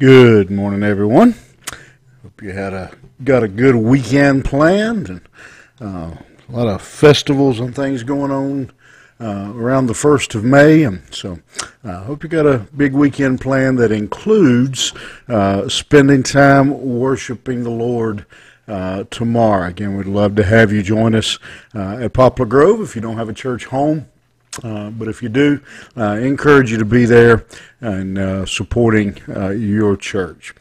Good morning, everyone. Hope you had a got a good weekend planned and uh, a lot of festivals and things going on uh, around the first of May, and so I uh, hope you got a big weekend plan that includes uh, spending time worshiping the Lord. Uh, tomorrow. Again, we'd love to have you join us uh, at Poplar Grove if you don't have a church home. Uh, but if you do, uh, encourage you to be there and uh, supporting uh, your church.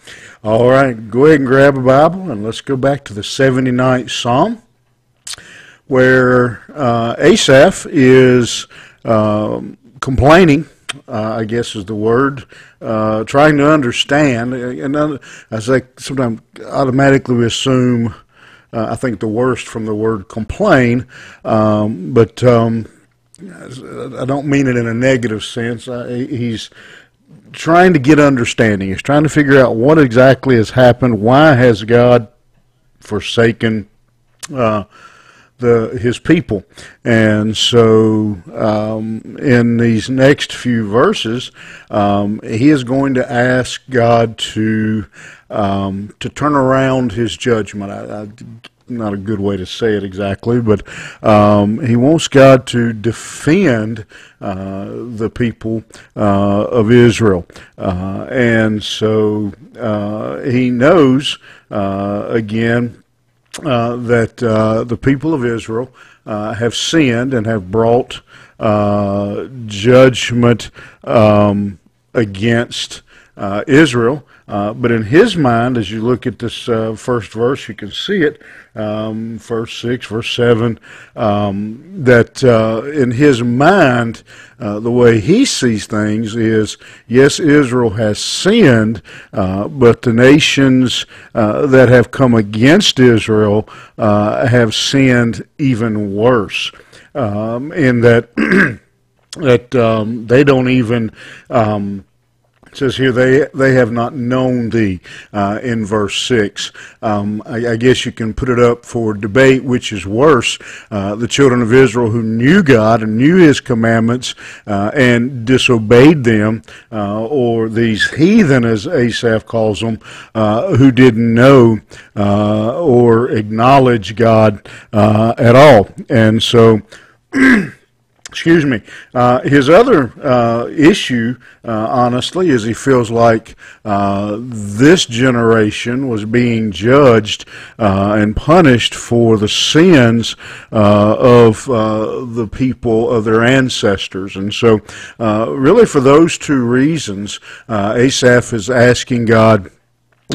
All right, go ahead and grab a Bible and let's go back to the 79th Psalm where uh, Asaph is um, complaining. Uh, I guess is the word, trying to understand. And I sometimes automatically we assume, I think the worst from the word complain, um, but um, I don't mean it in a negative sense. he's trying to get understanding. He's trying to figure out what exactly has happened. Why has God forsaken uh, the his people? And so, um, in these next few verses, um, he is going to ask God to um, to turn around his judgment. I, I not a good way to say it exactly, but um, he wants God to defend uh, the people uh, of Israel. Uh, and so uh, he knows, uh, again, uh, that the people of Israel have sinned and have brought judgment um, against Israel. Uh, but in his mind, as you look at this uh, first verse, you can see it, um, verse 6, verse 7, um, that uh, in his mind, uh, the way he sees things is yes, Israel has sinned, uh, but the nations that have come against Israel have sinned even worse. Um, in that, that um, they don't even. It says here, they, they have not known thee, uh, in verse 6. Um, I, I, guess you can put it up for debate which is worse. Uh, the children of Israel who knew God and knew his commandments uh, and disobeyed them, uh, or these heathen, as Asaph calls them, uh, who didn't know uh, or acknowledge God at all. And so, excuse me. Uh, his other uh, issue, uh, honestly, is he feels like uh, this generation was being judged uh, and punished for the sins uh, of the people of their ancestors. And so, really, for those two reasons, Asaph is asking God.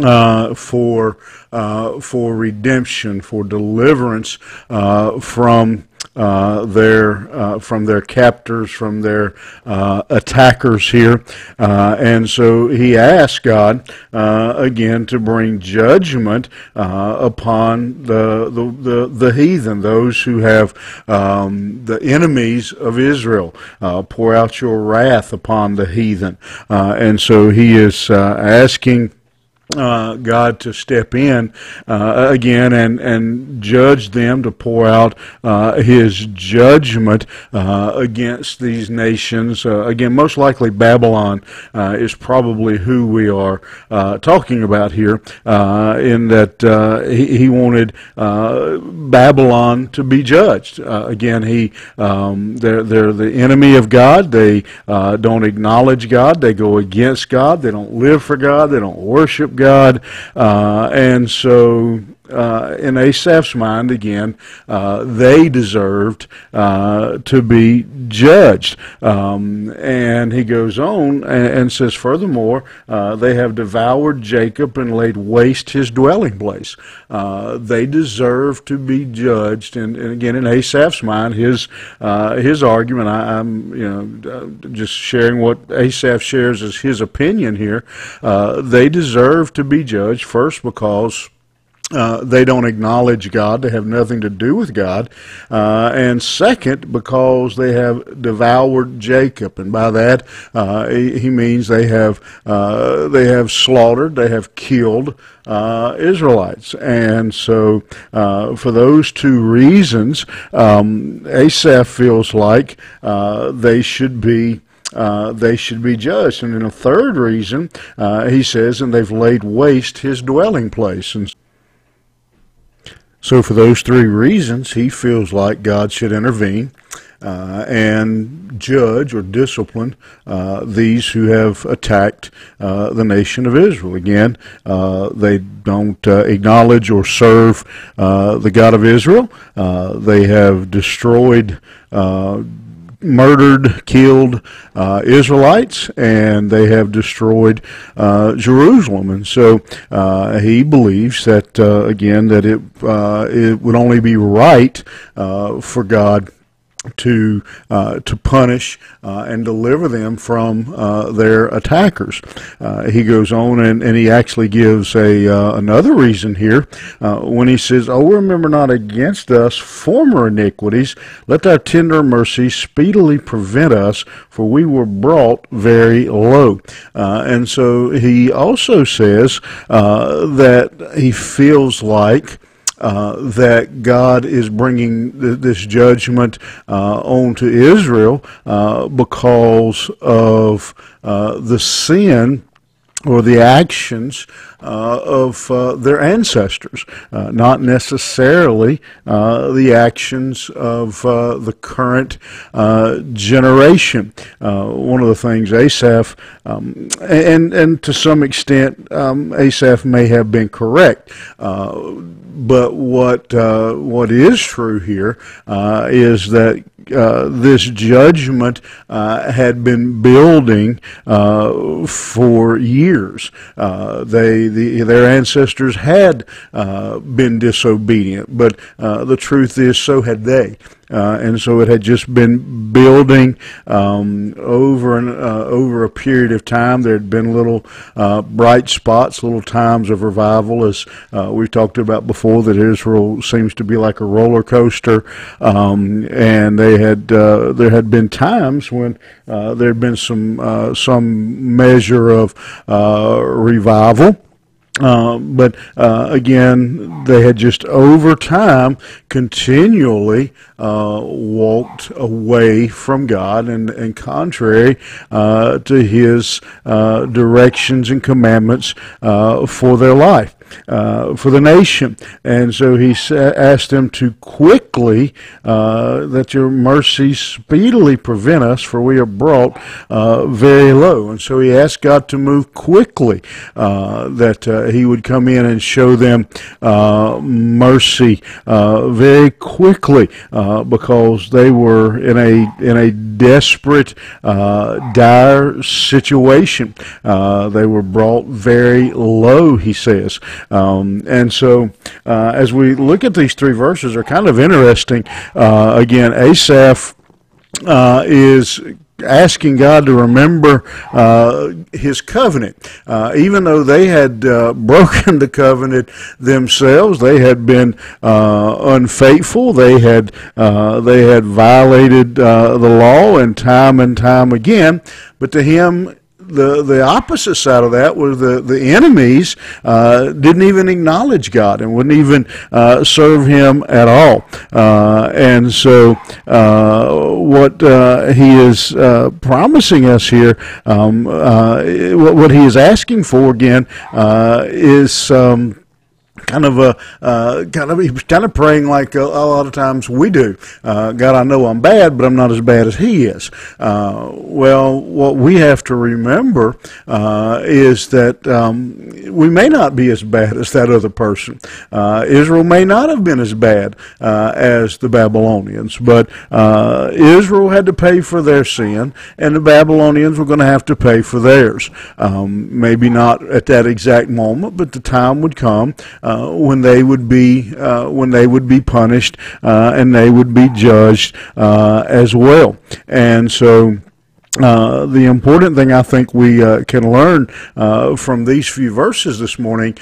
Uh, for uh, for redemption, for deliverance uh, from uh, their uh, from their captors, from their uh, attackers here, uh, and so he asked God uh, again to bring judgment upon the, the, the the heathen, those who have um, the enemies of Israel. pour out your wrath upon the heathen, and so he is asking uh, God to step in uh, again and, and judge them, to pour out uh, His judgment uh, against these nations. Uh, again, most likely Babylon is probably who we are talking about here, in that he, he, wanted Babylon to be judged. again, he um, they're, they're the enemy of God. They don't acknowledge God. They go against God. They don't live for God. They don't worship God. Uh, and so uh, in Asaph's mind, again, uh, they deserved uh, to be judged. Um, and he goes on and, and says, furthermore, uh, they have devoured Jacob and laid waste his dwelling place. Uh, they deserve to be judged. And, and, again, in Asaph's mind, his uh, his argument, I, am you know just sharing what Asaph shares as his opinion here. they deserve to be judged first because uh, they don't acknowledge God. They have nothing to do with God. Uh, and second, because they have devoured Jacob, and by that uh, he, he, means they have uh, they have slaughtered, they have killed uh, Israelites. And so, for those two reasons, um, Asaph feels like they should be uh, they should be judged. And then a third reason, uh, he says, and they've laid waste his dwelling place. And so, for those three reasons, he feels like God should intervene uh, and judge or discipline uh, these who have attacked uh, the nation of Israel. Again, uh, they don't uh, acknowledge or serve uh, the God of Israel. they have destroyed murdered, killed uh, Israelites, and they have destroyed uh, Jerusalem. And so uh, he believes that again that it it would only be right for God to uh, to punish uh, and deliver them from uh, their attackers. Uh, he goes on and, and he actually gives a uh, another reason here uh, when he says, "Oh, remember not against us former iniquities; let thy tender mercy speedily prevent us, for we were brought very low." and so he also says that he feels like. Uh, that God is bringing th- this judgment uh, on to Israel uh, because of uh, the sin or the actions of uh, their ancestors, uh, not necessarily uh, the actions of uh, the current uh, generation. one of the things Asaph, um, and and to some extent, um, Asaph may have been correct. but what what is true here is that uh, this judgment uh, had been building uh, for years. Uh, they, the, their ancestors had uh, been disobedient, but the truth is, so had they. Uh, and so it had just been building um, over uh, over a period of time. There had been little uh, bright spots, little times of revival, as uh, we've talked about before. That Israel seems to be like a roller coaster, um, and they had uh, there had been times when uh, there had been some some measure of revival. Uh, but uh, again, they had just over time continually uh, walked away from God and, and contrary uh, to His uh, directions and commandments for their life uh, for the nation. And so he asked them to quickly, uh, that your mercy speedily prevent us, for we are brought uh, very low. And so he asked God to move quickly, uh, that uh, he would come in and show them uh, mercy very quickly, because they were in a in a desperate, dire situation. they were brought very low, he says. Um, and so, uh, as we look at these three verses, are kind of interesting. Uh, again, Asaph uh, is asking God to remember uh, His covenant. Uh, even though they had uh, broken the covenant themselves, they had been uh, unfaithful. They had uh, they had violated uh, the law and time and time again. But to him, the the opposite side of that was the the enemies uh, didn't even acknowledge God and wouldn't even uh, serve Him at all. Uh, and so, uh, what uh, He is uh, promising us here, um, what, what, He is asking for again, is. Um, kind of a uh, kind of he was kind of praying like a, a lot of times we do. Uh, God, I know I'm bad, but I'm not as bad as He is. Uh, well, what we have to remember uh, is that um, we may not be as bad as that other person. Uh, Israel may not have been as bad uh, as the Babylonians, but Israel had to pay for their sin, and the Babylonians were going to have to pay for theirs. Um, maybe not at that exact moment, but the time would come. Uh, when they would be uh, when they would be punished uh, and they would be judged as well. And so. Uh, the important thing I think we uh, can learn uh, from these few verses this morning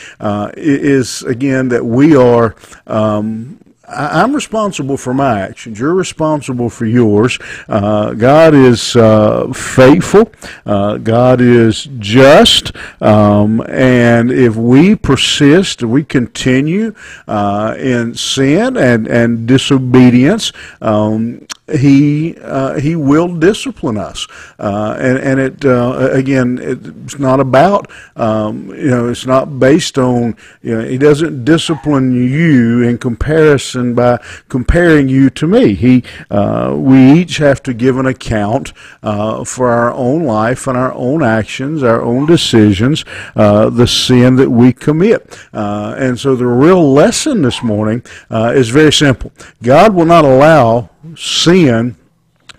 is again that we are um, I'm responsible for my actions. You're responsible for yours. Uh, God is uh, faithful. Uh, God is just. Um, and if we persist, we continue uh, in sin and, and disobedience, um, he uh, he will discipline us, uh, and and it uh, again it's not about um, you know it's not based on you know he doesn't discipline you in comparison by comparing you to me. He uh, we each have to give an account uh, for our own life and our own actions, our own decisions, uh, the sin that we commit, and so the real lesson this morning is very simple. God will not allow sin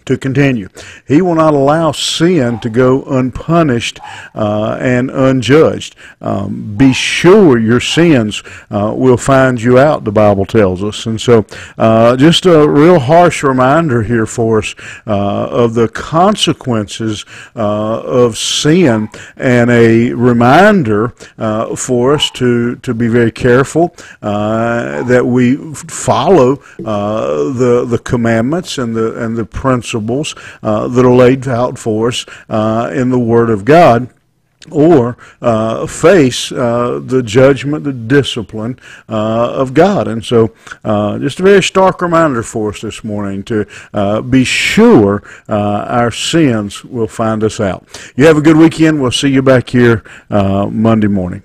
to continue. He will not allow sin to go unpunished uh, and unjudged. Um, be sure your sins uh, will find you out, the Bible tells us. And so, uh, just a real harsh reminder here for us uh, of the consequences uh, of sin and a reminder uh, for us to, to be very careful that we follow the, the commandments and the, and the principles principles uh, that are laid out for us uh, in the Word of God or uh, face uh, the judgment, the discipline uh, of God. And so, uh, just a very stark reminder for us this morning to uh, be sure uh, our sins will find us out. You have a good weekend. We'll see you back here Monday morning.